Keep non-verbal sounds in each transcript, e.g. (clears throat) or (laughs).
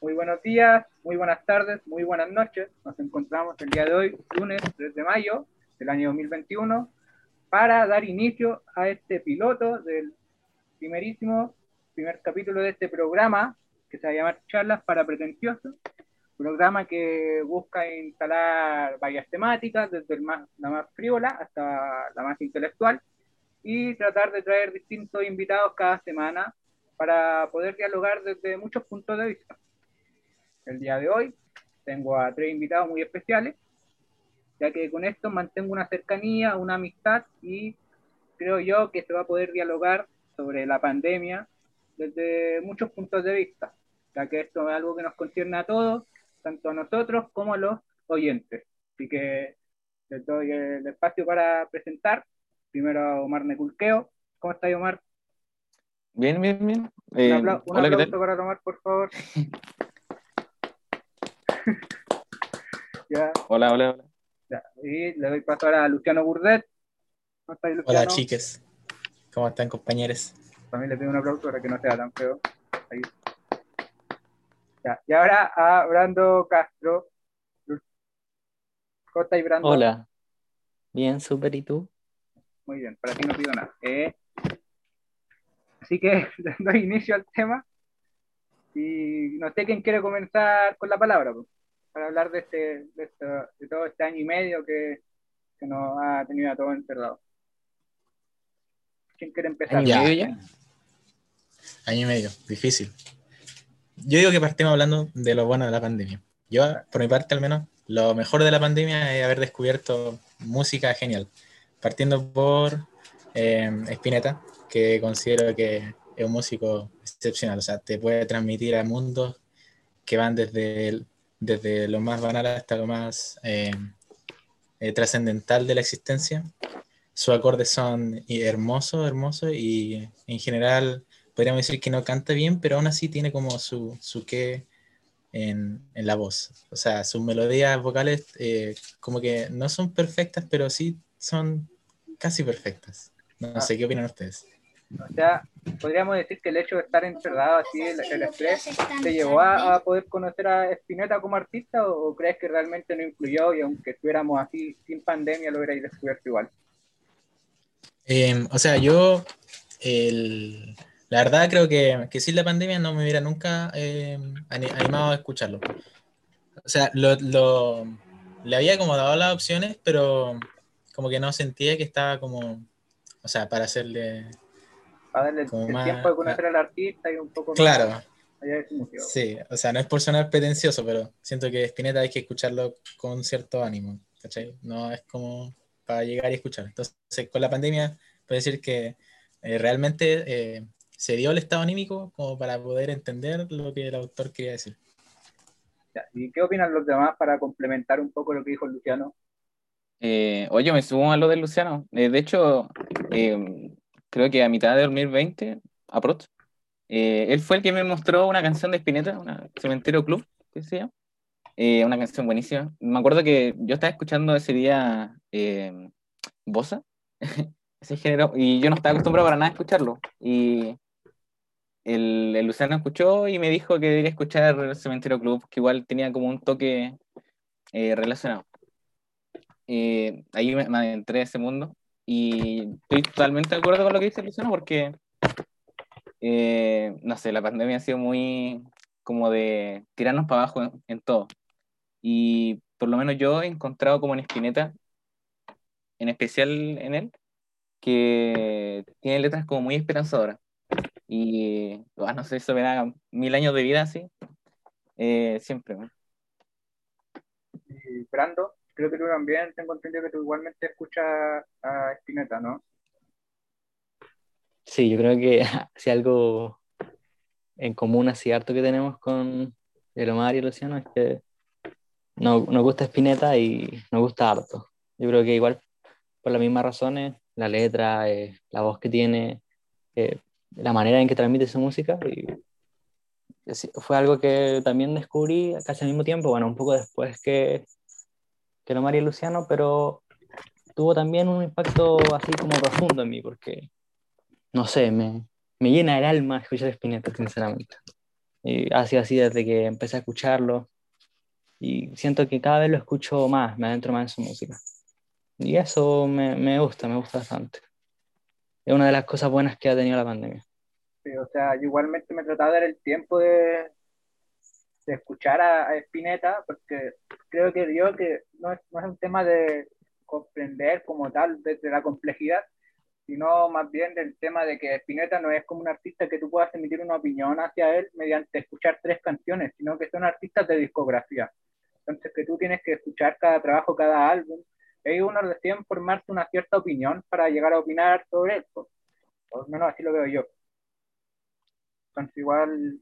muy buenos días, muy buenas tardes, muy buenas noches. Nos encontramos el día de hoy, lunes 3 de mayo del año 2021, para dar inicio a este piloto del primerísimo primer capítulo de este programa que se va a llamar Charlas para Pretenciosos, programa que busca instalar varias temáticas, desde el más, la más frívola hasta la más intelectual, y tratar de traer distintos invitados cada semana para poder dialogar desde muchos puntos de vista. El día de hoy tengo a tres invitados muy especiales, ya que con esto mantengo una cercanía, una amistad y creo yo que se va a poder dialogar sobre la pandemia desde muchos puntos de vista, ya que esto es algo que nos concierne a todos, tanto a nosotros como a los oyentes. Así que les doy el espacio para presentar. Primero a Omar Neculqueo. ¿Cómo está Omar? Bien, bien, bien. Eh, un, apla un hola, aplauso para Omar, por favor. (laughs) (laughs) ya. Hola, hola, hola. Ya. Y le doy paso ahora a Luciano Burdet. ¿Cómo está, Luciano? Hola, chiques. ¿Cómo están, compañeros? También le pido un aplauso para que no sea tan feo. Ahí. Ya. Y ahora a Brando Castro. ¿Cómo estáis, Brando? Hola. Bien, súper. ¿Y tú? Muy bien, para ti no pido nada. Eh, así que (laughs) doy inicio al tema. Y no sé quién quiere comenzar con la palabra, pues, para hablar de, este, de, este, de, todo este año y medio que, que nos ha tenido a todos encerrados. ¿Quién quiere empezar? ¿Año y medio ya? Año y medio, difícil. Yo digo que partimos hablando de lo bueno de la pandemia. Yo, por mi parte al menos, lo mejor de la pandemia es haber descubierto música genial. Partiendo por eh, Spinetta, que considero que es un músico excepcional, o sea, te puede transmitir a mundos que van desde, desde lo más banal hasta lo más eh, eh, trascendental de la existencia. Sus acordes son hermosos, hermosos y en general podríamos decir que no canta bien, pero aún así tiene como su, su qué en, en la voz. O sea, sus melodías vocales eh, como que no son perfectas, pero sí son casi perfectas. No ah. sé qué opinan ustedes. O sea, podríamos decir que el hecho de estar encerrado así, el, el estrés, ¿te llevó a, a, poder conocer a Spinetta como artista o, crees que realmente no influyó y aunque estuviéramos así sin pandemia lo hubierais descubierto igual? Eh, o sea, yo, el, la verdad creo que, que sin la pandemia no me hubiera nunca eh, animado a escucharlo. O sea, lo, lo, le había como dado las opciones, pero como que no sentía que estaba como, o sea, para hacerle para darle el, tiempo de conocer al artista y un poco claro. más Sí, o sea, no es por sonar pretencioso, pero siento que Spinetta hay que escucharlo con cierto ánimo, ¿cachai? No es como para llegar y escuchar. Entonces, con la pandemia, puedo decir que eh, realmente eh, se dio el estado anímico como para poder entender lo que el autor quería decir. ¿Y qué opinan los demás para complementar un poco lo que dijo Luciano? Eh, oye, me subo a lo de Luciano. Eh, de hecho, eh, creo que a mitad de 2020, aprox, eh, él fue el que me mostró una canción de Spinetta, una Cementerio Club, que se llama. Eh, una canción buenísima. Me acuerdo que yo estaba escuchando ese día eh, Bossa, (laughs) ese género, y yo no estaba acostumbrado para nada a escucharlo. Y el, el Luciano escuchó y me dijo que debería escuchar Cementerio Club, que igual tenía como un toque eh, relacionado. Eh, ahí me, me adentré a ese mundo y estoy totalmente de acuerdo con lo que dice Luciano porque, eh, no sé, la pandemia ha sido muy como de tirarnos para abajo en, en, todo. Y por lo menos yo he encontrado como en Espineta, en especial en él, que tiene letras como muy esperanzadoras. Y, oh, no sé, eso me da mil años de vida así, eh, siempre. Brando, creo que tú también tengo entendido que tú igualmente escuchas a Spinetta, ¿no? Sí, yo creo que (laughs) si algo en común así harto que tenemos con el Omar y Luciano es que no, nos gusta Spinetta y nos gusta harto. Yo creo que igual por las mismas razones, la letra, eh, la voz que tiene, eh, la manera en que transmite su música. Y fue algo que también descubrí casi al mismo tiempo, bueno, un poco después que, que María Luciano, pero tuvo también un impacto así como profundo en mí, porque, no sé, me, me llena el alma escuchar Spinetta, sinceramente. Y ha sido así desde que empecé a escucharlo. Y siento que cada vez lo escucho más, me adentro más en su música. Y eso me, me gusta, me gusta bastante. Es una de las cosas buenas que ha tenido la pandemia. Sí, o sea, yo igualmente me he tratado de dar el tiempo de, de escuchar a, Spinetta, porque creo que yo que no es, no es un tema de comprender como tal desde la complejidad, sino más bien del tema de que Spinetta no es como un artista que tú puedas emitir una opinión hacia él mediante escuchar tres canciones, sino que son artistas de discografía. Entonces que tú tienes que escuchar cada trabajo, cada álbum, y uno deciden formarse una cierta opinión para llegar a opinar sobre esto. Por lo menos así lo veo yo. Entonces igual,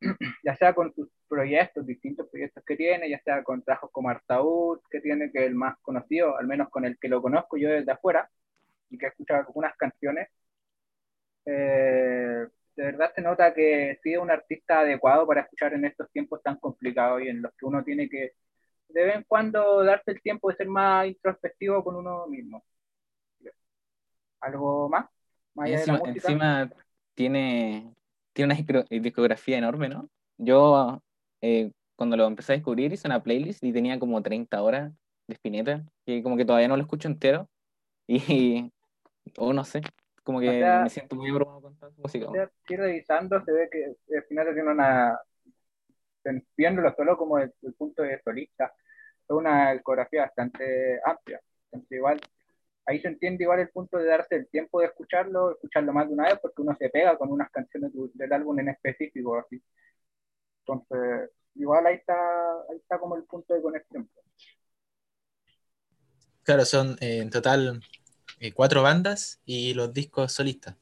(clears throat) ya sea con sus proyectos, distintos proyectos que tiene, ya sea con trabajos como Artaud, que tiene, que es el más conocido, al menos con el que lo conozco yo desde afuera, y que he escuchado algunas canciones, eh, de verdad se nota que sí es un artista adecuado para escuchar en estos tiempos tan complicados y en los que uno tiene que de vez en cuando darse el tiempo de ser más introspectivo con uno mismo. ¿Algo más? más allá de la Encima, música? encima tiene, tiene una discro- discografía enorme, ¿no? Yo eh, cuando lo empecé a descubrir hice una playlist y tenía como 30 horas de Spinetta, que como que todavía no lo escucho entero (laughs) y, o no sé, como que O sea- me siento muy abrumado con tanta música. O sea, sí, revisando se ve que final tiene una, viéndolo solo como desde el punto de solista, es una discografía bastante amplia. Entonces igual, ahí se entiende igual el punto de darse el tiempo de escucharlo, escucharlo más de una vez, porque uno se pega con unas canciones del álbum en específico. Entonces, igual ahí está, ahí está como el punto de conexión. Claro, son eh, en total eh, cuatro bandas y los discos solistas.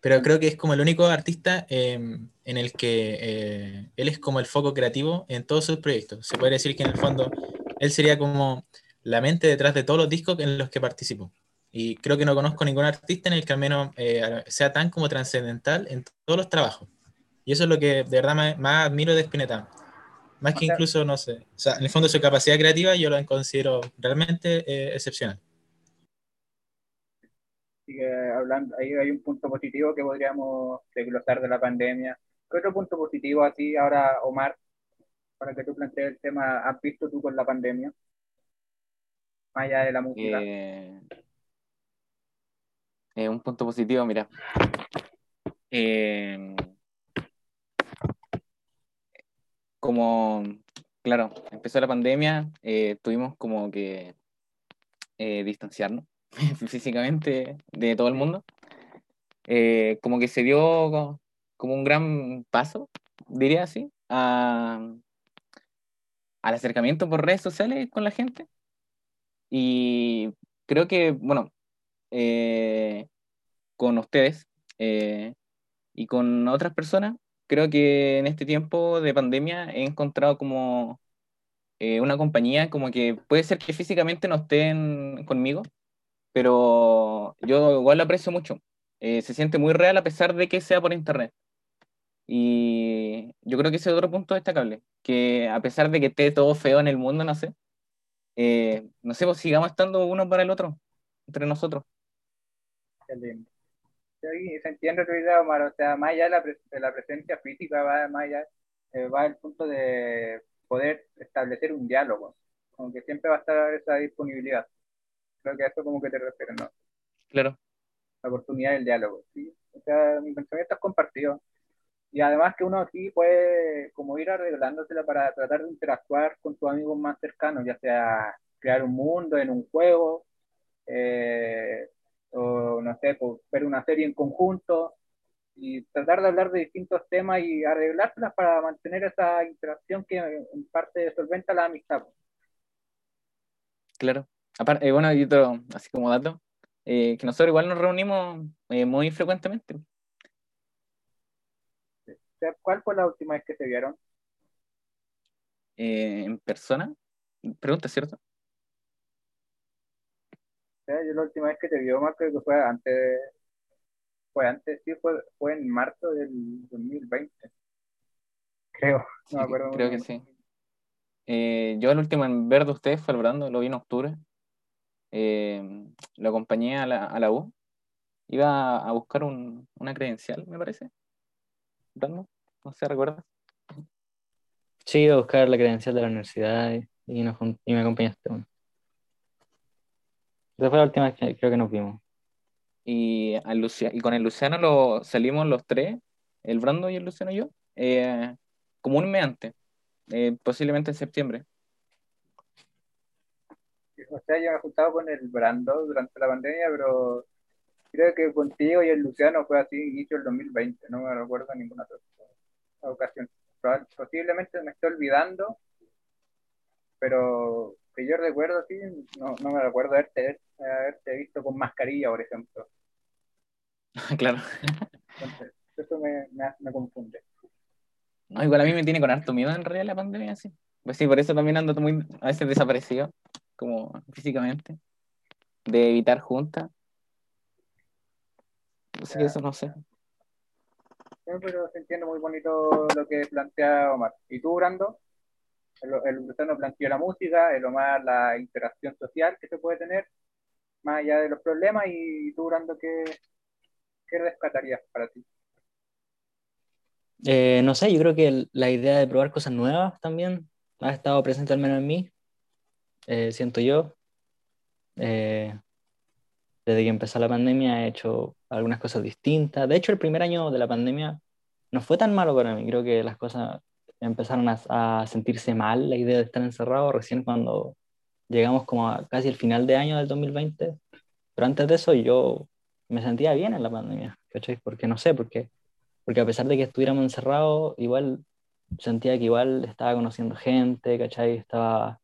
Pero creo que es como el único artista eh, en el que eh, él es como el foco creativo en todos sus proyectos. Se puede decir que en el fondo él sería como la mente detrás de todos los discos en los que participó. Y creo que no conozco ningún artista en el que al menos eh, sea tan como trascendental en todos los trabajos. Y eso es lo que de verdad más, más admiro de Spinetta. Más que sea- incluso, no sé, o sea, en el fondo su capacidad creativa yo la considero realmente eh, excepcional. Así que hablando, ahí hay un punto positivo que podríamos desglosar de la pandemia. ¿Qué otro punto positivo así ahora, Omar, para que tú plantees el tema, has visto tú con la pandemia? Más allá de la música. Eh, eh, un punto positivo, mira. Eh, como, claro, empezó la pandemia, eh, tuvimos como que distanciarnos (laughs) físicamente de todo el mundo. Como que se dio como un gran paso, diría así, a- al acercamiento por redes sociales con la gente. Y creo que, bueno, eh, con ustedes eh, y con otras personas, creo que en este tiempo de pandemia he encontrado como eh, una compañía como que puede ser que físicamente no estén conmigo, pero yo igual lo aprecio mucho. Eh, se siente muy real a pesar de que sea por internet. Y yo creo que ese es otro punto destacable, que a pesar de que esté todo feo en el mundo, no sé, eh, no sé, pues sigamos estando uno para el otro, entre nosotros. Lindo. Sí, se entiende tu idea, Omar. O sea, más allá de la, pres- de la presencia física, va más allá, eh, va el punto de poder establecer un diálogo. Como que siempre va a estar esa disponibilidad. Creo que a eso como que te refieres, ¿no? Claro. La oportunidad del diálogo, ¿sí? O sea, mi pensamiento es compartido. Y además que uno aquí puede como ir arreglándosela para tratar de interactuar con tus amigos más cercanos, ya sea crear un mundo en un juego, eh, o no sé, ver una serie en conjunto y tratar de hablar de distintos temas y arreglárselas para mantener esa interacción que en parte solventa la amistad. Claro. Aparte, eh, bueno, y otro, así como dato, eh, que nosotros igual nos reunimos eh, muy frecuentemente. ¿Cuál fue la última vez que se vieron? eh, en persona. Pregunta, ¿cierto? Yo la última vez que te vio, creo que fue antes, fue antes, sí, fue, fue en marzo del 2020. Creo, no Sí, me acuerdo. creo que sí. Eh, yo el último en ver de ustedes fue el Brando, lo vi en octubre. Eh, lo acompañé a la, a la U. Iba a buscar un- una credencial, me parece. Brando? ¿No se recuerda? Sí, a buscar la credencial de la universidad y, y nos y me acompañaste. Bueno. Esa fue la última vez que creo que nos vimos. Y, a Lucia- y con el Luciano lo, salimos los tres, el Brando y el Luciano y yo, eh, como un mes antes, eh, posiblemente en septiembre. O sea, yo me he juntado con el Brando durante la pandemia, pero creo que contigo y el Luciano fue así inicio del 2020, no me recuerdo ninguna otra ocasión. Posiblemente me estoy olvidando, pero que yo recuerdo así, no, no me recuerdo haberte, haberte visto con mascarilla, por ejemplo. (laughs) claro. Entonces, eso me, me, me confunde. No, igual a mí me tiene con harto miedo en realidad la pandemia, sí. Pues sí, por eso también ando muy, a veces desaparecido, como físicamente, de evitar juntas. Así que eso no sé. Pero se entiende muy bonito lo que plantea Omar. ¿Y tú, Brando? El, el Luciano planteó la música, el Omar la interacción social que se puede tener, más allá de los problemas, y tú, Brando, ¿qué, qué rescatarías para ti? Eh, no sé, yo creo que la idea de probar cosas nuevas también ha estado presente al menos en mí, eh, siento yo. Eh, desde que empezó la pandemia he hecho algunas cosas distintas. De hecho, el primer año de la pandemia no fue tan malo para mí. Creo que las cosas empezaron a, sentirse mal, la idea de estar encerrado, recién cuando llegamos como a casi el final de año del 2020. Pero antes de eso yo me sentía bien en la pandemia, ¿cachai? Porque no sé, porque, porque a pesar de que estuviéramos encerrados, igual sentía que igual estaba conociendo gente, ¿cachai? Estaba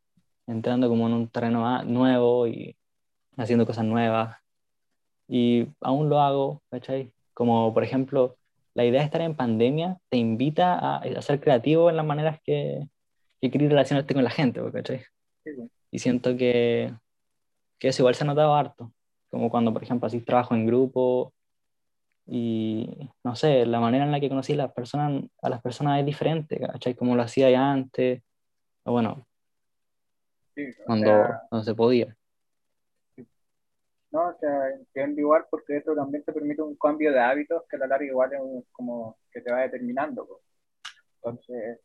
entrando como en un terreno nuevo y haciendo cosas nuevas. Y aún lo hago, ¿cachai? Como por ejemplo, la idea de estar en pandemia te invita a, a ser creativo en las maneras que, que querés relacionarte con la gente, ¿cachai? Sí, sí. Y siento que, que eso igual se ha notado harto, como cuando, por ejemplo, así trabajo en grupo y, no sé, la manera en la que conocí a las personas, a las personas es diferente, ¿cachai? Como lo hacía ya antes, o bueno, Sí, o cuando, sea, cuando se podía. No, o sea, entiendo igual porque eso también te permite un cambio de hábitos que a la larga igual es como que te va determinando. Entonces,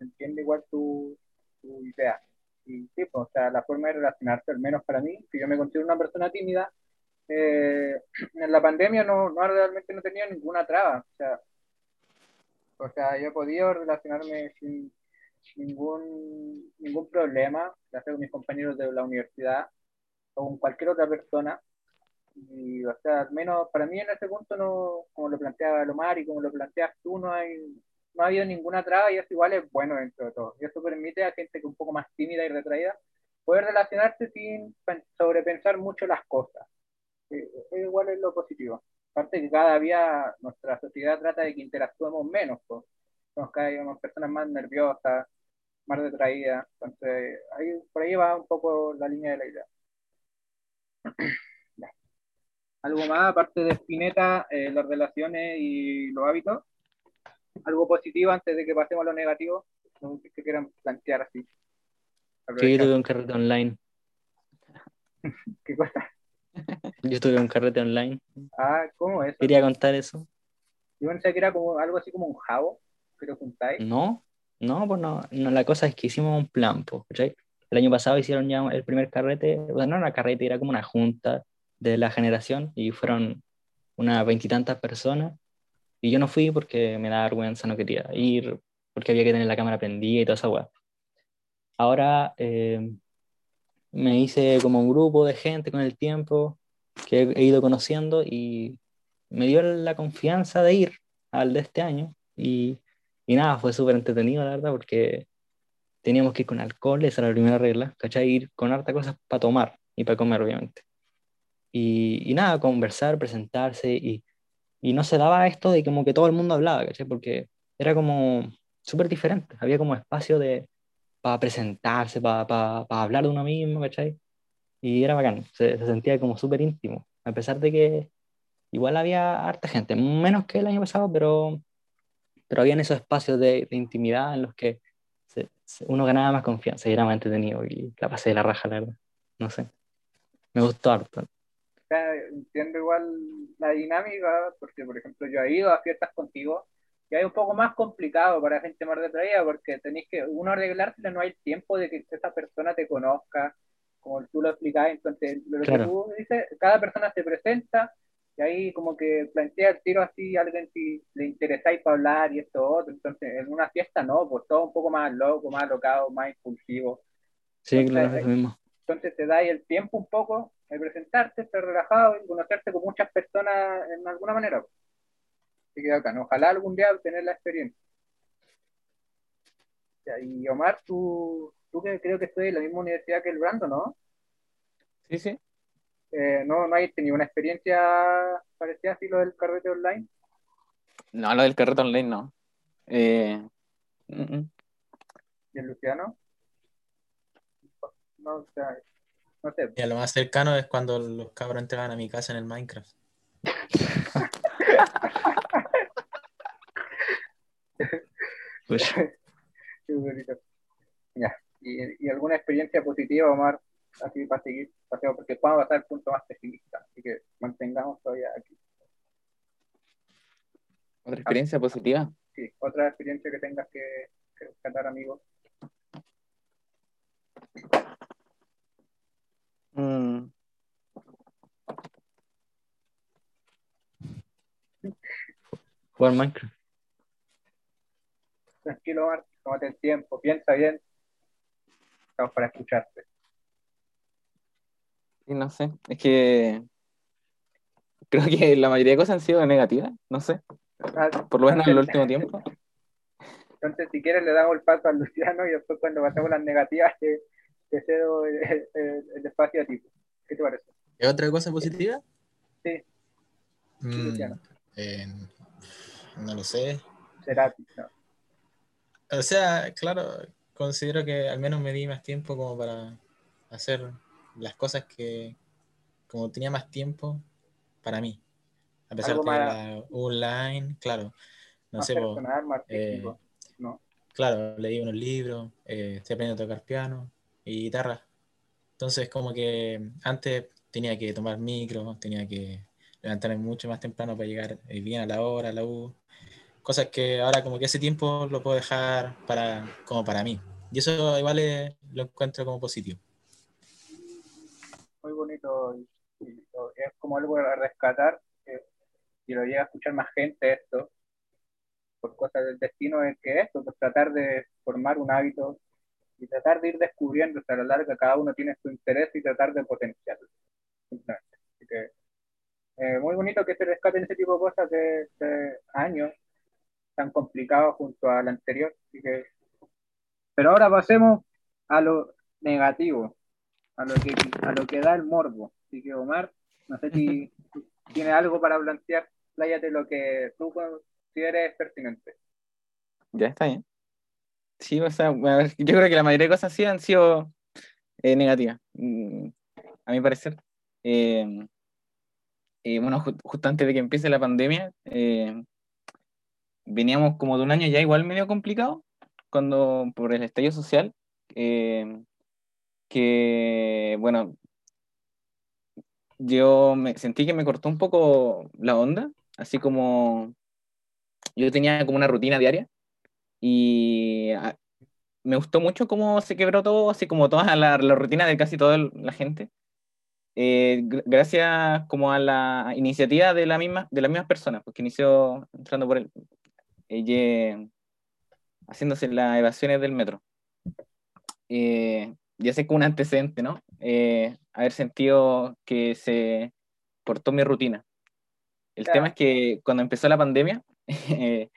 entiendo igual tu, tu idea. Y sí, pues, o sea, la forma de relacionarse, al menos para mí, que yo me considero una persona tímida, eh, (clears throat) en la pandemia no, no realmente no tenía ninguna traba. O sea, o sea, yo he podido relacionarme sin ningún, ningún problema, ya sea con mis compañeros de la universidad o con cualquier otra persona. Y, o sea, al menos para mí en ese punto, no, como lo planteaba Lomar y como lo planteas tú, no hay, no ha habido ninguna traba y eso igual es bueno dentro de todo. Y eso permite a gente que un poco más tímida y retraída poder relacionarse sin pen- sobrepensar mucho las cosas. Eh, eso igual es lo positivo. Aparte que cada día nuestra sociedad trata de que interactuemos menos, pues. Somos cada día más personas más nerviosas, más retraídas. Entonces, ahí, por ahí va un poco la línea de la idea. Algo más, aparte de Spinetta, eh, las relaciones y los hábitos. Algo positivo antes de que pasemos a lo negativo. No qué quieran plantear así. Sí, yo tuve un carrete online. (laughs) ¿Qué cosa? Yo tuve un carrete online. Ah, ¿cómo es eso? Quería contar eso. Yo pensé que era como algo así como un jabo que lo juntáis. No, no, pues no, no, la cosa es que hicimos un plan, pues. El año pasado hicieron ya el primer carrete, bueno, no era una carrete, era como una junta de la generación y fueron unas veintitantas personas y yo no fui porque me da vergüenza, no quería ir, porque había que tener la cámara prendida y toda esa weá. Ahora eh, me hice como un grupo de gente con el tiempo que he, ido conociendo y me dio la confianza de ir al de este año y, y nada, fue súper entretenido, la verdad, porque teníamos que ir con alcohol, esa era la primera regla, ¿cachai? Ir con harta cosas para tomar y para comer, obviamente. Y, y nada, conversar, presentarse y, y no se daba esto de como que todo el mundo hablaba, ¿cachai? Porque era como súper diferente, había como espacio de para presentarse, para hablar de uno mismo, ¿cachai? Y era bacán, se, se sentía como súper íntimo, a pesar de que igual había harta gente, menos que el año pasado, pero, pero habían esos espacios de, de intimidad en los que se- se- uno ganaba más confianza y era más entretenido y la pasé de la raja, la verdad. No sé. Me gustó harto. Sea, entiendo igual la dinámica, porque por ejemplo yo he ido a fiestas contigo y hay un poco más complicado para gente más retraída porque tenéis que, uno arreglársela, no hay tiempo de que esa persona te conozca, como tú lo explicabas, entonces lo Claro. que tú dices, cada persona se presenta y ahí como que plantea el tiro así a alguien si le interesáis para hablar y esto otro, entonces en una fiesta no, pues todo un poco más loco, más alocado, más impulsivo, Sí, claro, eso mismo. Entonces te dais el tiempo un poco de presentarte, estar relajado y conocerte con muchas personas en alguna manera. Así que acá, ojalá algún día tener la experiencia. Y Omar, tú, tú que creo que estudias en la misma universidad que el Brando, ¿no? Sí, sí. Eh, ¿no, no hay tenido una experiencia parecida así lo del carrete online? No, lo del carrete online no. Eh, mm, mm. ¿Y el Luciano? No, o sea, no sé. Y a lo más cercano es cuando los cabros entraban a mi casa en el Minecraft. Pues. (laughs) Ya. ¿Y, y alguna experiencia positiva, Omar? Así para seguir, paseo, porque vamos a pasar al punto más pesimista. Así que mantengamos todavía aquí. Otra experiencia positiva. Sí, otra experiencia que tengas que, que rescatar, amigo. Mm, jugar Minecraft. Tranquilo, Omar, tómate el tiempo, piensa bien. Estamos para escucharte. sí, no sé. Es que creo que la mayoría de cosas han sido negativas. No sé. Ah, Por lo menos en el último tiempo. Entonces, si quieres, le damos el paso al Luciano y después, cuando pasemos las negativas, te, te cedo el, el- el espacio a ti. ¿Qué te parece? ¿Y otra cosa positiva? Sí. Mm, eh, no lo sé. Será, no. O sea, claro, considero que al menos me di más tiempo como para hacer las cosas que, como tenía más tiempo para mí. A pesar de la online, claro. No más sé, po, personal, más eh. ¿no? claro, leí unos libros, eh, estoy aprendiendo a tocar piano y guitarra. Entonces, como que antes tenía que tomar micro, tenía que levantarme mucho más temprano para llegar eh, bien a la hora, a la U. Cosas que ahora como que ese tiempo lo puedo dejar para, como para mí. Y eso igual lo encuentro como positivo. muy bonito y, y es como algo a rescatar que si lo llega a escuchar más gente esto por cosas del destino es que esto pues tratar de formar un hábito y tratar de ir descubriendo a la larga cada uno tiene su interés y tratar de potenciarlo así que eh, muy bonito que se rescaten ese tipo de cosas de, de años tan complicados junto al anterior así que pero ahora pasemos a lo negativo a lo que, a lo que da el morbo. Así que Omar, no sé si (laughs) tienes algo para plantear, pláyate lo que tú consideres pertinente. Ya está bien. Sí, o sea, (laughs) yo creo que la mayoría de cosas sí han sido eh, negativas, mm, a mi parecer. Eh, eh, bueno, ju- justo antes de que empiece la pandemia, eh, veníamos como de un año ya igual medio complicado, cuando por el estallido social, eh, que, bueno, yo me sentí que me cortó un poco la onda, así como yo tenía como una rutina diaria y ah, me gustó mucho cómo se quebró todo, así como toda la, la rutina de casi toda la gente, eh, gr- gracias como a la iniciativa de, la misma, de las mismas personas, porque inició entrando por el, ella, haciéndose las evasiones del metro. Eh, ya sé como un antecedente, ¿no? Eh, haber sentido que se cortó mi rutina. El Ya. tema es que cuando empezó la pandemia, (laughs) eh,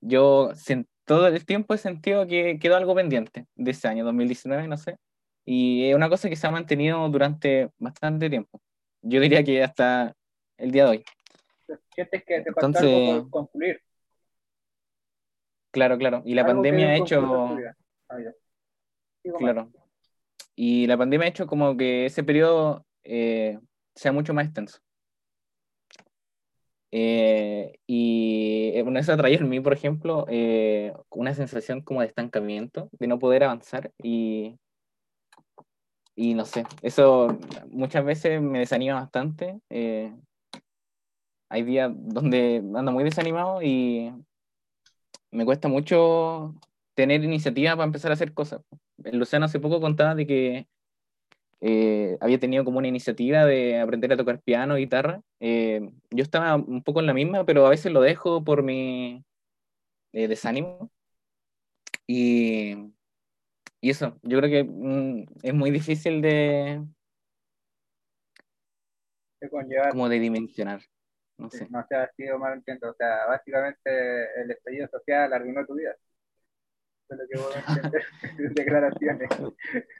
yo sen- todo el tiempo he sentido que quedó algo pendiente de ese año, 2019, no sé. Y es una cosa que se ha mantenido durante bastante tiempo. Yo diría que hasta el día de hoy. ¿Sientes que te faltó Entonces- algo por concluir? Claro, claro. Y la pandemia ha hecho... Ah, más. Claro. Y la pandemia ha hecho como que ese periodo eh, sea mucho más extenso. Eh, y eh, bueno, eso traía en mí, por ejemplo, eh, una sensación como de estancamiento, de no poder avanzar y, y no sé, eso muchas veces me desanima bastante. eh, hay días donde ando muy desanimado y, me cuesta mucho tener iniciativa para empezar a hacer cosas. Luciano hace poco contaba de que eh, había tenido como una iniciativa de aprender a tocar piano, guitarra. Eh, yo estaba un poco en la misma, pero a veces lo dejo por mi eh, desánimo. Y, y eso, yo creo que mm, es muy difícil de, de conllevar. como de dimensionar. No sé. No sé, ha sido mal entiendo. O sea, básicamente el estallido social arruinó tu vida. Es lo que puedo entender de tus declaraciones.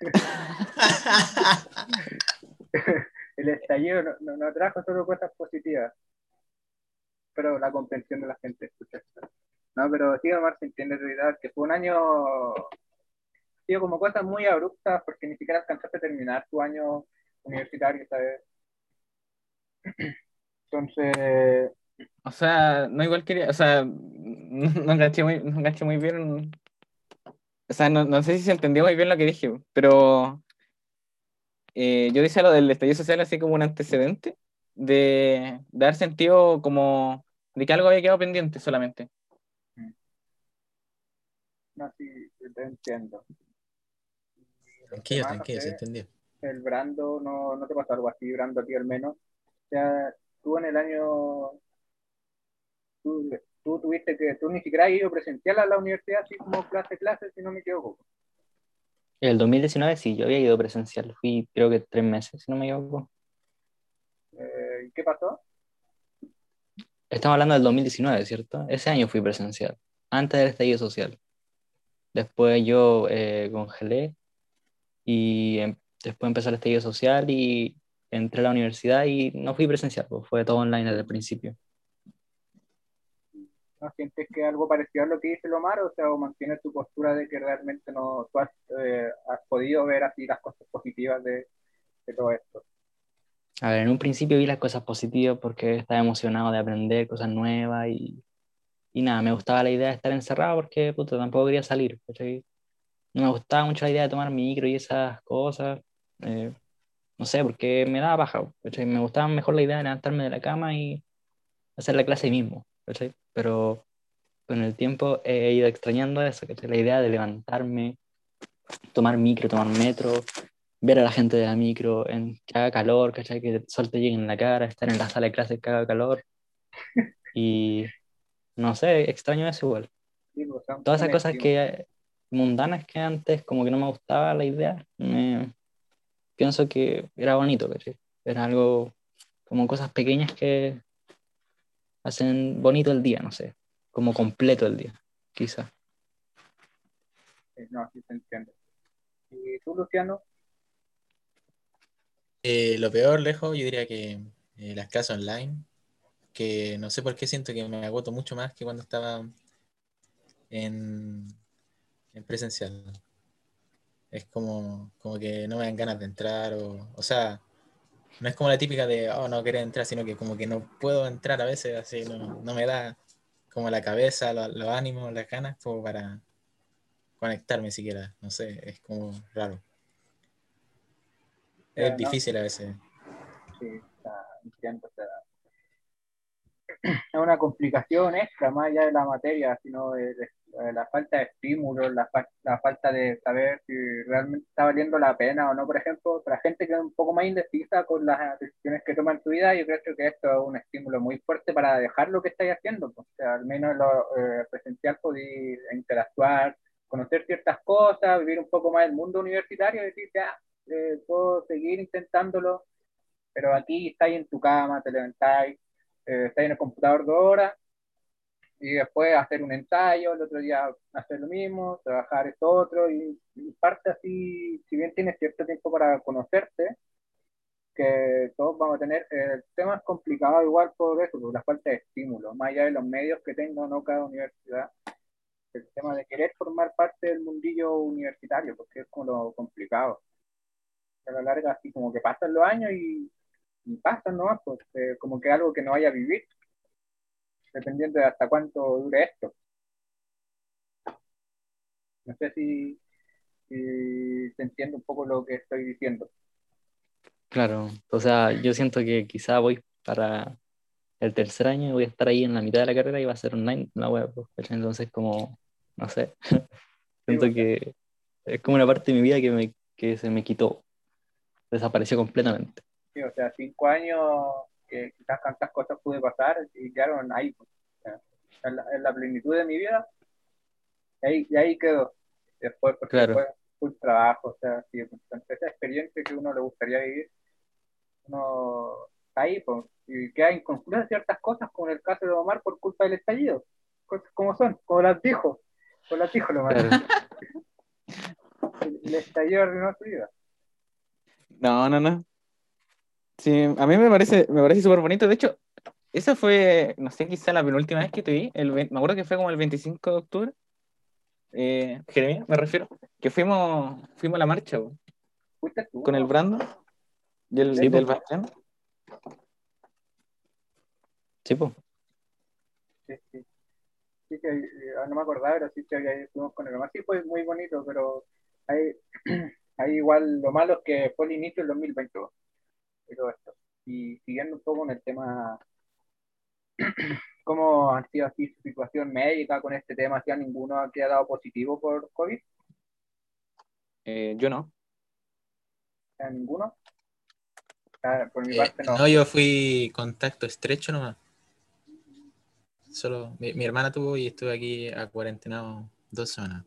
(laughs) El estallido no, no- no trajo solo cosas positivas, pero la comprensión de la gente escucha esto. No, pero sí, Omar, se entiende idea, que fue un año, sido como cosas muy abruptas, porque ni siquiera alcanzaste a terminar tu año universitario, ¿sabes? (clears throat) Entonces, O sea, no igual quería, o sea, (laughs) no, no caché muy, no caché muy bien. O sea, no, no sé si se entendió muy bien lo que dije, pero eh, yo decía lo del estallido social así como un antecedente de dar sentido como de que algo había quedado pendiente solamente. no, sí, te entiendo. Tranquilo, tranquilo, sé, se entendió. el Brando, no, no te pasó algo así, Brando, a ti al menos. O sea, tú en el año, tú, tú tuviste que, tú ni siquiera has ido presencial a la universidad, así como clase, clase, si no me equivoco. El 2019 sí, yo había ido presencial, fui creo que tres meses, si no me equivoco. Eh, ¿y ¿Qué pasó? Estamos hablando del 2019, ¿cierto? Ese año fui presencial, antes del estallido social. Después yo eh, congelé y em- después empezó el estallido social y entré a la universidad y no fui presencial, pues fue todo online desde el principio. ¿No sientes que algo parecido a lo que dice Lomar? O sea, o mantienes tu postura de que realmente no, tú has, eh, has podido ver así las cosas positivas de, de todo esto. A ver, en un principio vi las cosas positivas porque estaba emocionado de aprender cosas nuevas y, y nada, me gustaba la idea de estar encerrado porque puta, tampoco quería salir. ¿cachai? No me gustaba mucho la idea de tomar micro y esas cosas. eh, no sé, porque me daba paja. ¿cachai? Me gustaba mejor la idea de levantarme de la cama y hacer la clase mismo. ¿Cachai? Pero con el tiempo he ido extrañando eso, ¿cachai? la idea de levantarme, tomar micro, tomar metro, ver a la gente de la micro, en que haga calor, ¿cachai? que el sol te llegue en la cara, estar en la sala de clases que haga calor. (laughs) Y no sé, extraño eso igual. Sí, pues, Todas esas cosas que mundanas que antes como que no me gustaba la idea, me, pienso que era bonito, ¿cachai? Era algo como cosas pequeñas que hacen bonito el día, no sé, como completo el día, quizá. Sí, No, sí se entiende. ¿Y tú, Luciano? Eh, lo peor, lejos, yo diría que eh, las clases online, que no sé por qué siento que me agoto mucho más que cuando estaba en, en presencial. Es como, como que no me dan ganas de entrar, o, o sea, no es como la típica de, oh, no querer entrar, sino que como que no puedo entrar a veces, así, no, no me da como la cabeza, lo- los ánimos, las ganas, como para conectarme siquiera, no sé, es como raro. Es ¿no? difícil a veces. Sí, sea, entiendo. (clears throat) es una complicación extra, más allá de la materia, sino de- de la falta de estímulo, la, fa- la falta de saber si realmente está valiendo la pena o no. Por ejemplo, para gente que es un poco más indecisa con las decisiones que toma en tu vida, yo creo que esto es un estímulo muy fuerte para dejar lo que estáis haciendo. pues, al menos en lo eh, presencial podéis interactuar, conocer ciertas cosas, vivir un poco más el mundo universitario y decir, ya, eh, puedo seguir intentándolo, pero aquí estáis en tu cama, te levantáis, eh, estáis en el computador dos horas y después hacer un ensayo, el otro día hacer lo mismo, trabajar esto otro y, parte así, si bien tienes cierto tiempo para conocerte, que todos vamos a tener, eh, el tema es complicado igual por eso, por la falta de estímulo, más allá de los medios que tenga no cada universidad, el tema de querer formar parte del mundillo universitario, porque es como lo complicado. A la larga, así como que pasan los años y, y pasan nomás, pues, eh, como que algo que no vaya a vivir, dependiendo de hasta cuánto dure esto. No sé si, si se entiende un poco lo que estoy diciendo. Claro, o sea, yo siento que quizá voy para el tercer año y voy a estar ahí en la mitad de la carrera y va a ser online la web. pues. Entonces, como, no sé, (laughs) siento que es como una parte de mi vida que, me, que se me quitó, desapareció completamente. Sí, o sea, cinco años que quizás tantas cosas pude pasar y quedaron ahí. pues. En, la, en la plenitud de mi vida, y ahí, y ahí quedó. Después, porque Claro. después fue un trabajo, o sea, pues, entonces esa experiencia que uno le gustaría vivir, uno está ahí, pues, y queda inconclusa ciertas cosas, como en el caso de Omar por culpa del estallido. Cosas como son, como las dijo, como las dijo Omar. Claro. (laughs) El, el estallido arruinó su vida. No, no, no. Sí, a mí me parece, me parece súper bonito. De hecho, esa fue, no sé, quizá la penúltima vez que te vi. El, ve- me acuerdo que fue como el 25 de octubre. Eh, Jeremías, me refiero. Que fuimos, fuimos a la marcha con el Brando y el Sí, del po. Bastián. Sí, pues. Sí, sí. Sí, que, eh, no me acordaba, pero sí que ahí fuimos con el Omar. Sí, fue muy bonito, pero hay, (clears throat) hay igual lo malo es que fue el inicio del 2022 y todo esto. Y siguiendo un poco con el tema, (clears throat) ¿cómo ha sido así su situación médica con este tema? Si a ninguno ha quedado positivo por COVID, Eh, yo no. ¿a ninguno? Ah, por mi Eh, parte no. no, yo fui contacto estrecho nomás. Solo mi, mi hermana tuvo y estuve aquí a cuarentenado dos semanas.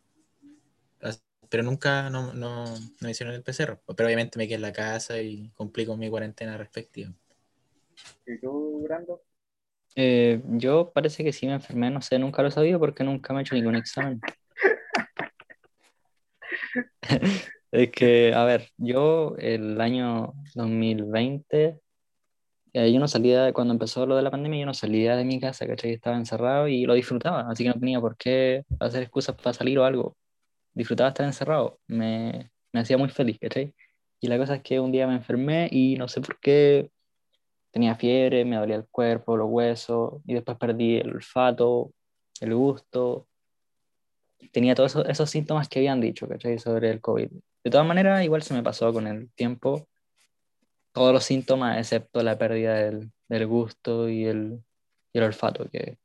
Pero nunca no, no, no me hicieron el PCR. Pero obviamente me quedé en la casa y cumplí con mi cuarentena respectiva. ¿Y tú, Brando? Eh, yo parece que sí me enfermé, no sé, nunca lo he sabido porque nunca me he hecho ningún examen. (laughs) Es que, a ver, yo el año 2020, eh, yo no salía, cuando empezó lo de la pandemia, yo no salía de mi casa, ¿cachai? Estaba encerrado y lo disfrutaba, así que no tenía por qué hacer excusas para salir o algo. Disfrutaba estar encerrado, me, me hacía muy feliz, ¿cachai? Y la cosa es que un día me enfermé y no sé por qué, tenía fiebre, me dolía el cuerpo, los huesos, y después perdí el olfato, el gusto. Tenía todos esos, esos síntomas que habían dicho, ¿cachai? Sobre el COVID. De todas maneras, igual se me pasó con el tiempo todos los síntomas, excepto la pérdida del, del gusto y el, y el olfato, que,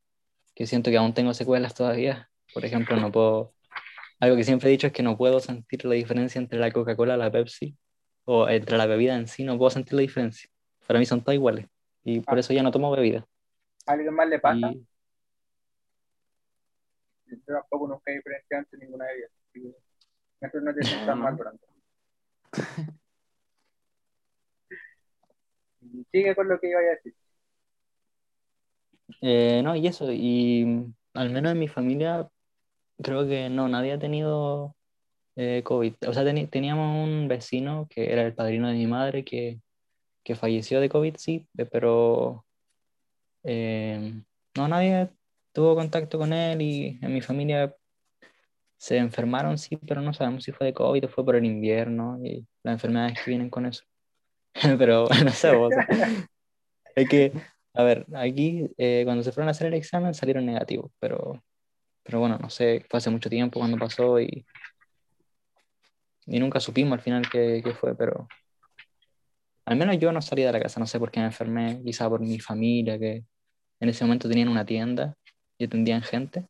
que siento que aún tengo secuelas todavía. Por ejemplo, no puedo... Algo que siempre he dicho es que no puedo sentir la diferencia entre la Coca-Cola y la Pepsi, o entre la bebida en sí, no puedo sentir la diferencia. Para mí son todas iguales. Y por Ah. eso ya no tomo bebida. ¿A alguien más le pasa? Y- Yo tampoco nunca he diferenciado entre ninguna de ellas. Eso no te sientas mal. (laughs) Y Sigue con lo que iba a decir. Eh, no, y eso, y al menos en mi familia creo que no, nadie ha tenido eh, COVID. O sea, teníamos un vecino que era el padrino de mi madre que, que falleció de COVID, sí, pero eh, no, nadie tuvo contacto con él y en mi familia se enfermaron, sí, pero no sabemos si fue de COVID o fue por el invierno y las enfermedades que vienen con eso. (laughs) Pero (laughs) no sé, vos, es que, a ver, aquí eh, cuando se fueron a hacer el examen salieron negativos, pero, pero bueno, no sé, fue hace mucho tiempo cuando pasó y, y nunca supimos al final qué, qué fue, pero al menos yo no salí de la casa, no sé por qué me enfermé, quizá por mi familia, que en ese momento tenían una tienda y atendían gente,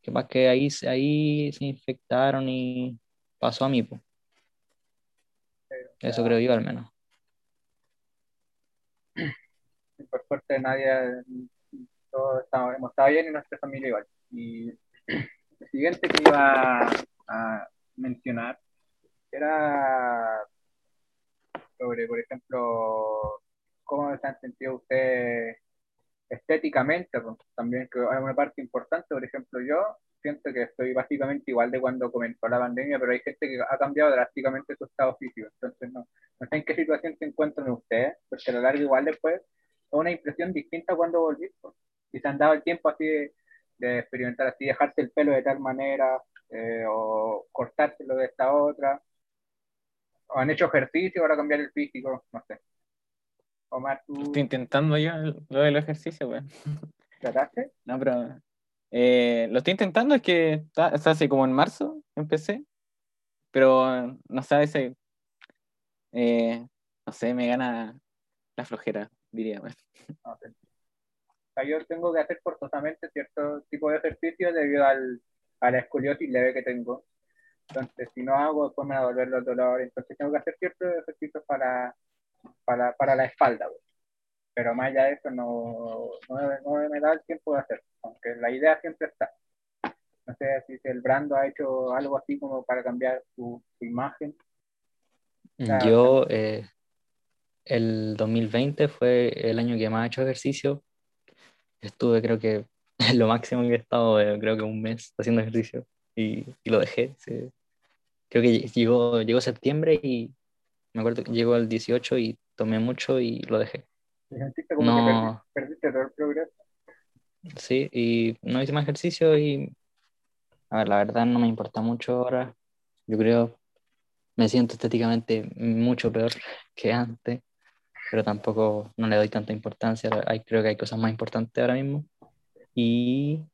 que más que ahí, ahí se infectaron y pasó a mí, pues. Eso creo yo al menos. Por suerte nadie, todos estamos- hemos estado bien y nuestra familia igual. Y lo siguiente que iba a mencionar era sobre, por ejemplo, cómo se han sentido ustedes estéticamente, pues, también que hay una parte importante, por ejemplo, yo siento que estoy básicamente igual de cuando comenzó la pandemia, pero hay gente que ha cambiado drásticamente su estado físico, entonces no, no sé en qué situación se encuentran ustedes, porque a lo largo igual después es una impresión distinta cuando volví, pues. y se han dado el tiempo así de, de experimentar así, dejarse el pelo de tal manera, eh, o cortárselo de esta otra, o han hecho ejercicio para cambiar el físico, no sé. Omar, ¿tú Estoy intentando yo lo del ejercicio, weón. trataste? No, pero eh, lo estoy intentando, es que está, está así como en marzo empecé, pero no sé, ese, eh, no sé, me gana la flojera, diría. weón. No sé. O sea, yo tengo que hacer forzosamente cierto tipo de ejercicio debido al, a la escoliosis leve que tengo. Entonces, si no hago, después me va a volver los dolores. Entonces, tengo que hacer ciertos ejercicios para, para, para la espalda. güey. Pero más allá de eso, no, no, no me da el tiempo de hacer. Aunque la idea siempre está. No sé si el Brando ha hecho algo así como para cambiar su, su imagen. Yo, eh, el 2020 fue el año que más he hecho ejercicio. Estuve, creo que, (laughs) lo máximo que he estado, eh, creo que un mes haciendo ejercicio y, y lo dejé. sí. Creo que llegó, llegó septiembre y me acuerdo que llegó el 18 y tomé mucho y lo dejé. ¿Te sentiste como No. que perdi- perdiste todo el progreso? Sí, y no hice más ejercicio y, a ver, la verdad no me importa mucho ahora. Yo creo, me siento estéticamente mucho peor que antes, pero tampoco no le doy tanta importancia. Hay, creo que hay cosas más importantes ahora mismo. Y,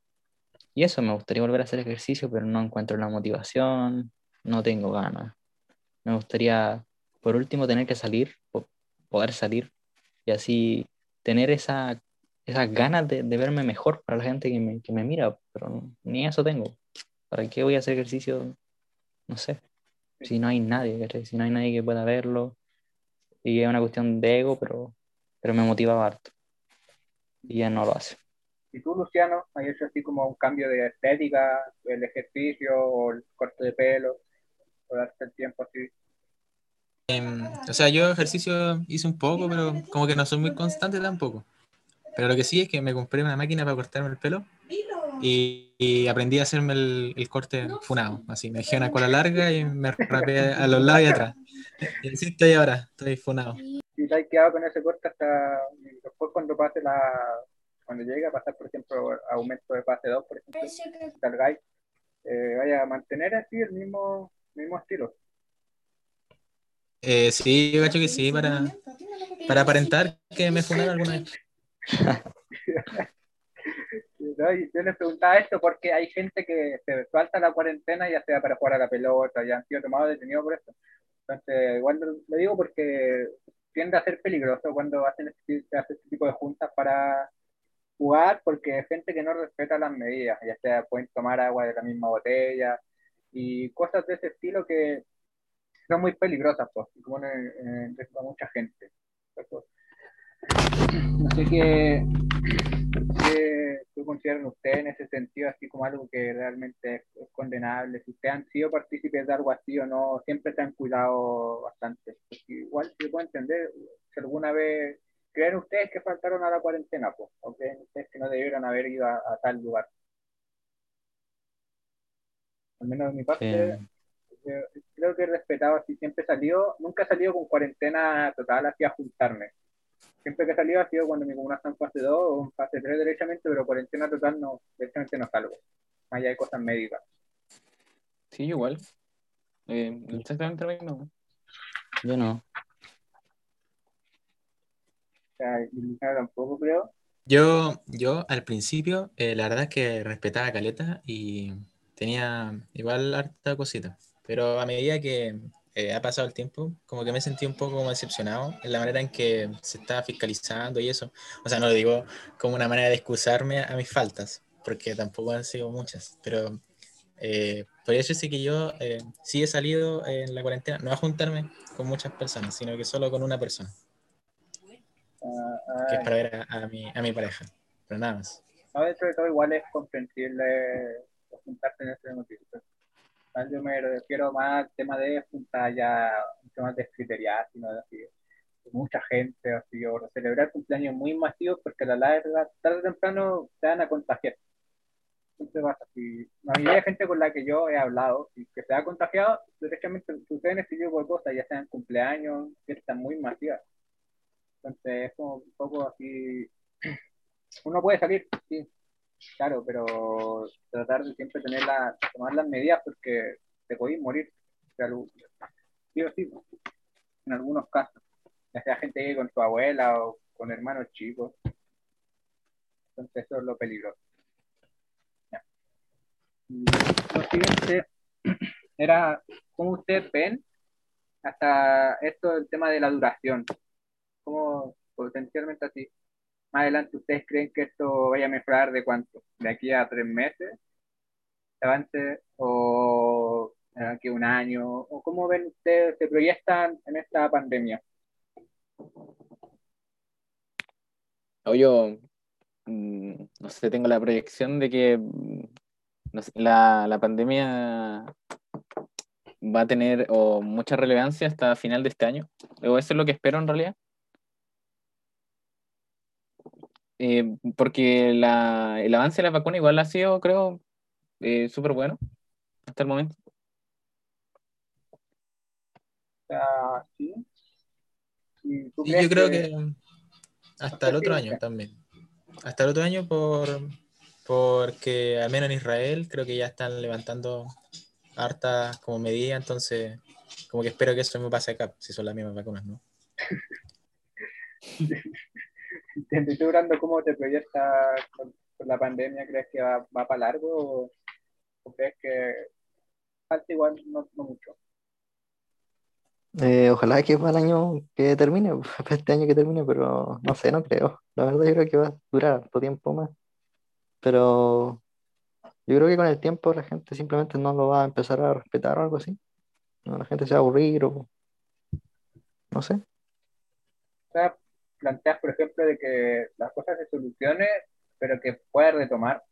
y eso, me gustaría volver a hacer ejercicio, pero no encuentro la motivación, no tengo ganas. Me gustaría, por último, tener que salir, po- poder salir y así tener esa, esas ganas de, de verme mejor para la gente que me, que me mira, pero no- ni eso tengo. ¿Para qué voy a hacer ejercicio? No sé. Si no hay nadie. Si no hay nadie que pueda verlo. Y es una cuestión de ego, pero, pero me motiva harto. Y ya no lo hace. ¿Y tú, Luciano, has hecho así como un cambio de estética, el ejercicio o el corte de pelo, o darte el tiempo así? Em, o sea, yo ejercicio hice un poco, pero como que no soy muy constante tampoco. Pero lo que sí es que me compré una máquina para cortarme el pelo y, y aprendí a hacerme el, el corte funado. Así, me dejé una cola larga y me rapé a los lados y atrás. (laughs) Y así estoy ahora, estoy funado. Si te has quedado con ese corte hasta después cuando pase la, cuando llegue a pasar, por ejemplo, aumento de fase 2, por ejemplo, salgáis, eh, vaya a mantener así el mismo, mismo estilo. Eh, sí, yo cacho que sí, para, para aparentar que me funaron alguna vez. (laughs) ¿no? Y yo les preguntaba esto porque hay gente que se salta la cuarentena ya sea para jugar a la pelota, ya han sido tomados detenidos por eso. Entonces, igual lo- digo porque tiende a ser peligroso cuando hacen este, hace este tipo de juntas para jugar, porque hay gente que no respeta las medidas, ya sea pueden tomar agua de la misma botella y cosas de ese estilo que son muy peligrosas, pues, ponen en riesgo a mucha gente. No sé qué, qué, qué consideran ustedes en ese sentido, así como algo que realmente es, es condenable. Si ustedes han sido partícipes de algo así o no, siempre se han cuidado bastante. Igual se puede entender si alguna vez creen ustedes que faltaron a la cuarentena, pues, o creen ustedes que no debieron haber ido a, a tal lugar. Al menos de mi parte, Eh, yo creo que he respetado así, siempre he salido, nunca he salido con cuarentena total así a juntarme. Siempre que he salido ha sido cuando mi comuna está en fase 2 o en fase 3 derechamente, pero cuarentena total no, derechamente no salgo. Más allá de cosas médicas. Sí, igual. Eh, exactamente lo mismo. yo no. O sea, tampoco creo. Yo, yo al principio, eh, la verdad es que respetaba Caleta y tenía igual harta cosita. Pero a medida que eh, ha pasado el tiempo, como que me sentí un poco como decepcionado en la manera en que se estaba fiscalizando y eso. O sea, no lo digo como una manera de excusarme a mis faltas, porque tampoco han sido muchas. Pero eh, podría decirse que yo eh, sí he salido en la cuarentena, no a juntarme con muchas personas, sino que solo con una persona, que es para ver a, a mi, a mi pareja. Pero nada más. no, dentro de todo igual es comprensible juntarse en ese motivo. Yo me refiero más al tema de juntar ya, un tema de sino de así, mucha gente, así, o celebrar cumpleaños muy masivos porque a la larga, tarde o temprano, te van a contagiar. Siempre pasa así. La mayoría de gente con la que yo he hablado y que se ha contagiado, derechamente suceden este tipo de cosas, ya sean cumpleaños, fiestas muy masivas. Entonces es como un poco así. Uno puede salir, sí, claro, pero tratar de siempre tener tomar las medidas porque te podéis morir. Sí o sí, en algunos casos. Ya sea gente que con tu abuela o con hermanos chicos. Entonces eso es lo peligroso. Lo siguiente (clears throat) era cómo ustedes ven hasta esto el tema de la duración. Como potencialmente así. Más adelante ustedes creen que esto vaya a mejorar de cuánto, de aquí a tres meses, o de aquí a un año, o cómo ven ustedes, se proyectan en esta pandemia. Yo, mm, no sé, tengo la proyección de que mm, la, la pandemia va a tener o, mucha relevancia hasta final de este año. O eso es lo que espero en realidad. Eh, porque la, el avance de la vacuna igual ha sido, creo, eh, súper bueno hasta el momento. Ah, sí. ¿Y tú Sí, crees yo creo que hasta el otro año también. Hasta el otro año por porque al menos en Israel creo que ya están levantando hartas como medidas, entonces como que espero que eso me pase acá, si son las mismas vacunas, ¿no? (laughs) (laughs) te estoy durando cómo te proyectas con, con la pandemia? ¿Crees que va, va para largo o, o crees que falta igual no, no mucho? Eh, ojalá que para el año que termine, (laughs) para este año que termine, pero no sé, no creo. La verdad yo creo que va a durar harto tiempo más. Pero yo creo que con el tiempo la gente simplemente no lo va a empezar a respetar o algo así. No, la gente se va a aburrir o no sé. O sea, planteas, por ejemplo, de que las cosas se solucionen, pero que pueda retomar.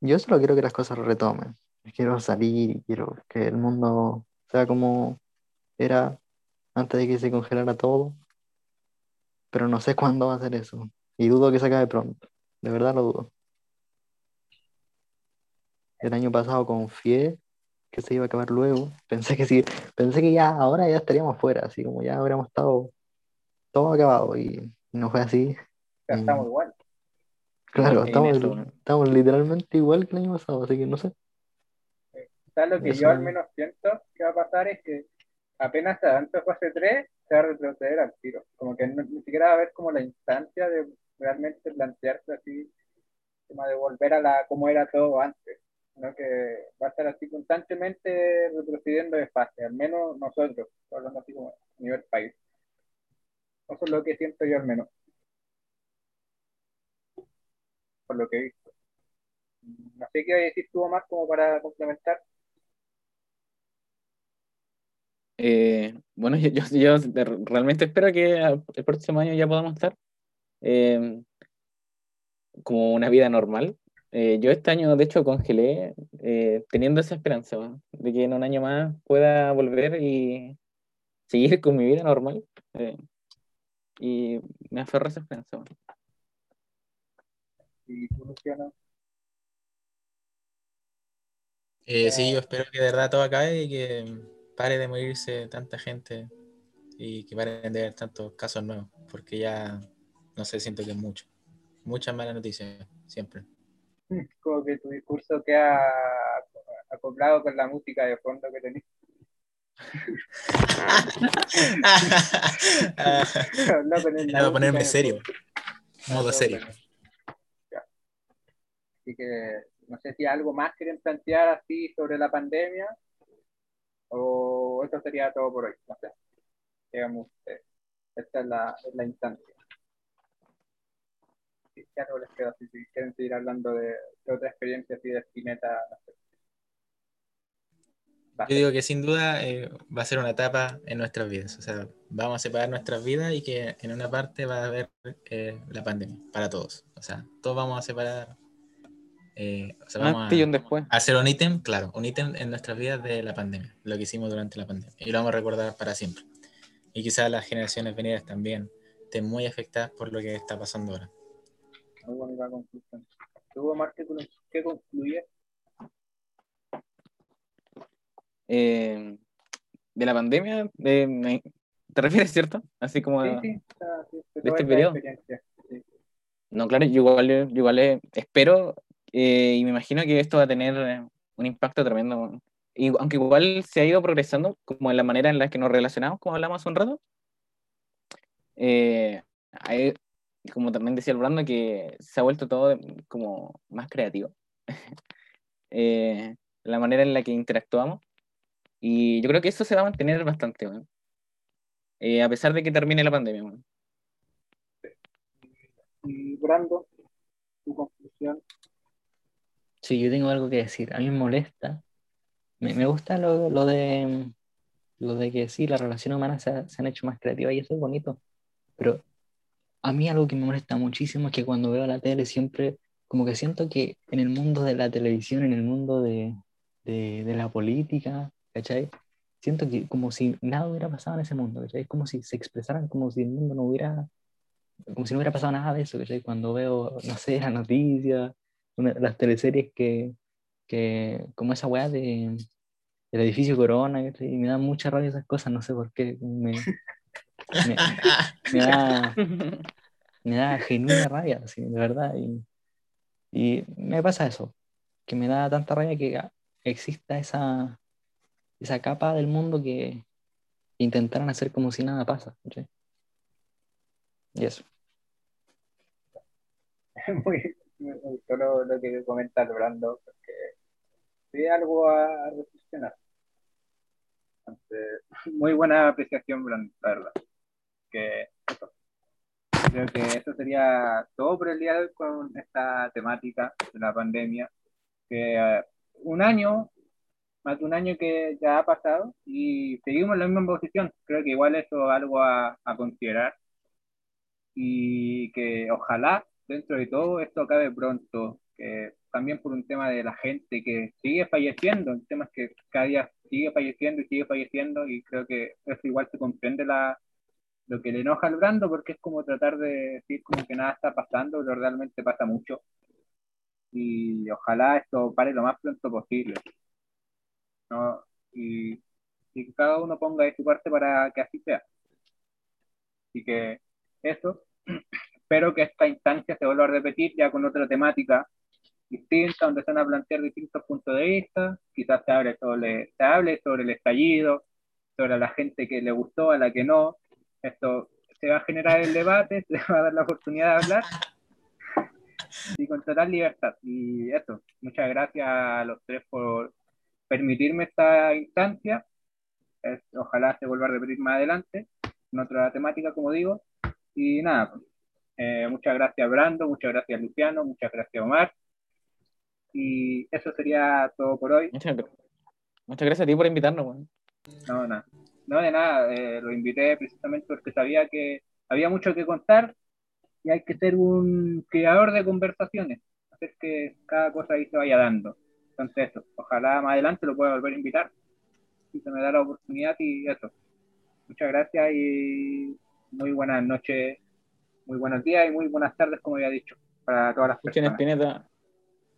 Yo solo quiero que las cosas retomen. Quiero salir quiero que el mundo sea como era antes de que se congelara todo. Pero no sé (laughs) cuándo va a ser eso. Y dudo que se acabe pronto. De verdad lo dudo. El año pasado confié que se iba a acabar luego. (laughs) Pensé que sí, pensé que ya ahora ya estaríamos fuera, así como ya habríamos estado todo acabado y no fue así. Sea, Mm. estamos igual. Claro, estamos, eso, ¿no? estamos literalmente igual que el año pasado, así que no sé. O sea, lo que Eso- yo al menos siento que va a pasar es que apenas se avance fase 3, se va a retroceder al tiro. Como que no- ni siquiera va a haber como la instancia de realmente plantearse así, como de volver a la como era todo antes, sino que va a estar así constantemente retrocediendo de fase, al menos nosotros, hablando así como a nivel país. Eso es lo que siento yo al menos, por lo que he visto. No sé qué iba a decir tú más como para complementar. Eh, bueno, (laughs) yo, realmente espero que el próximo año ya podamos estar eh, como una vida normal. Eh, yo este año, de hecho, congelé eh, teniendo esa esperanza ¿no? de que en un año más pueda volver y seguir con mi vida normal. eh, y me aferro a esa esperanza. ¿no? Y tú, Luciano, Eh, sí, yo espero que de verdad todo acabe y que pare de morirse tanta gente y que paren de haber tantos casos nuevos, porque ya, no sé, siento que es mucho. Muchas malas noticias, siempre. (laughs) como que tu discurso queda acoplado con la música de fondo que tenés. No, a ponerme serio, modo serio. Así que no sé si algo más quieren plantear así sobre la pandemia o esto sería todo por hoy. No sé. Digamos, eh, esta es la, es la instancia. Les queda, así, si quieren seguir hablando de, de otra experiencia así de Spinetta, no sé. Va. Yo digo que sin duda eh, va a ser una etapa en nuestras vidas. O sea, vamos a separar nuestras vidas y que en una parte va a haber eh, la pandemia para todos. O sea, todos vamos a separar. eh, o sea, vamos a hacer un ítem, claro, un ítem en nuestras vidas de la pandemia, lo que hicimos durante la pandemia. Y lo vamos a recordar para siempre. Y quizás las generaciones venideras también estén muy afectadas por lo que está pasando ahora. Muy bonita conclusión. ¿Tú, Omar, qué, con- qué concluyes? Eh, de la pandemia, ¿te refieres, cierto? Así como... Sí, a- sí, sí, de ¿De toda este periodo? No, claro, yo igual, yo igual eh, espero eh, y me imagino que esto va a tener un impacto tremendo. Y, aunque igual se ha ido progresando como en la manera en la que nos relacionamos, como hablamos hace un rato, eh, hay- como también decía el Brando, que se ha vuelto todo como más creativo. (laughs) Eh, la manera en la que interactuamos. Y yo creo que eso se va a mantener bastante, weón. Eh, a pesar de que termine la pandemia. Y Brando, tu conclusión. Sí, yo tengo algo que decir. A mí me molesta. Me, me gusta lo, lo de lo de que sí, las relaciones humanas se, se han hecho más creativas y eso es bonito. Pero a mí algo que me molesta muchísimo es que cuando veo la tele siempre, como que siento que en el mundo de la televisión, en el mundo de, de, de la política, ¿cachai? Siento que como si nada hubiera pasado en ese mundo, ¿cachai? Es como si se expresaran como si el mundo no hubiera, como si no hubiera pasado nada de eso, ¿cachai? Cuando veo, no sé, las noticias, las teleseries que, que como esa weá de, del edificio Corona, ¿cachai? Y me da mucha rabia esas cosas, no sé por qué, me, (laughs) me, (laughs) me da, me da genuina rabia, así, de verdad. Y, y me pasa eso, que me da tanta rabia que exista esa, esa capa del mundo que intentaran hacer como si nada pasa. Y eso. (laughs) muy, me gustó lo, lo que comenta Brando, porque sí algo a, a reflexionar. Entonces, (laughs) muy buena apreciación, Brando, la verdad. Que eso. Creo que eso sería todo por el día de hoy con esta temática de la pandemia. Que eh, un año, más de un año que ya ha pasado y seguimos en la misma posición. Creo que igual eso es algo a, a considerar y que ojalá dentro de todo esto acabe pronto, que también por un tema de la gente que sigue falleciendo, el tema es que cada día sigue falleciendo y sigue falleciendo y creo que eso igual se comprende la, lo que le enoja al Brando porque es como tratar de decir como que nada está pasando, pero realmente pasa mucho y ojalá esto pare lo más pronto posible. ¿no? Y, y que cada uno ponga de su parte para que así sea. Así que eso. (clears throat) Espero que esta instancia se vuelva a repetir ya con otra temática distinta, donde se van a plantear distintos puntos de vista. Quizás se hable sobre, se hable sobre el estallido, sobre la gente que le gustó, a la que no. Esto se va a generar el debate, (laughs) se va a dar la oportunidad de hablar y con total libertad. Y eso, muchas gracias a los tres por permitirme esta instancia. Es- ojalá se vuelva a repetir más adelante, en otra temática, como digo. Y nada, eh, muchas gracias Brando, muchas gracias Luciano, muchas gracias Omar. Y eso sería todo por hoy. Muchas, muchas gracias a ti por invitarnos. No, nada. No, de nada. eh, lo invité precisamente porque sabía que había mucho que contar y hay que ser un creador de conversaciones, hacer que cada cosa ahí se vaya dando. Entonces, eso. Ojalá más adelante lo pueda volver a invitar si se me da la oportunidad y eso. Muchas gracias y muy buenas noches, muy buenos días y muy buenas tardes, como había dicho, para todas las Escuchen personas. Espineta.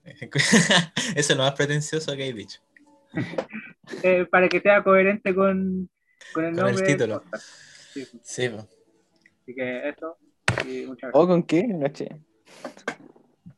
(laughs) Eso es lo más pretencioso que he dicho. (laughs) Eh, para que sea coherente con, con el Con el nombre. título. Sí, sí. Así que eso. Y muchas gracias. ¿O con qué? Noche.